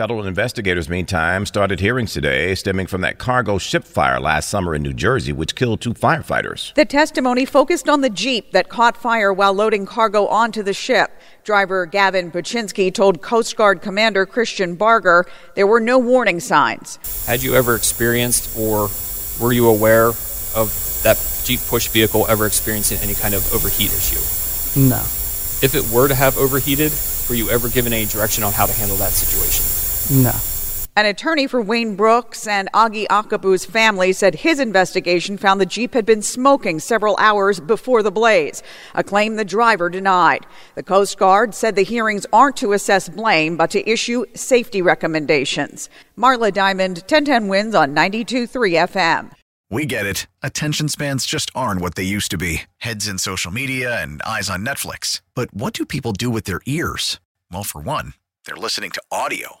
Federal investigators, meantime, started hearings today stemming from that cargo ship fire last summer in New Jersey, which killed two firefighters. The testimony focused on the Jeep that caught fire while loading cargo onto the ship. Driver Gavin Paczynski told Coast Guard Commander Christian Barger there were no warning signs. Had you ever experienced or were you aware of that Jeep push vehicle ever experiencing any kind of overheat issue? No. If it were to have overheated, were you ever given any direction on how to handle that situation? No. An attorney for Wayne Brooks and Augie Acabou's family said his investigation found the Jeep had been smoking several hours before the blaze, a claim the driver denied. The Coast Guard said the hearings aren't to assess blame, but to issue safety recommendations. Marla Diamond, 1010 WINS on 92.3 FM. We get it. Attention spans just aren't what they used to be heads in social media and eyes on Netflix. But what do people do with their ears? Well, for one, they're listening to audio.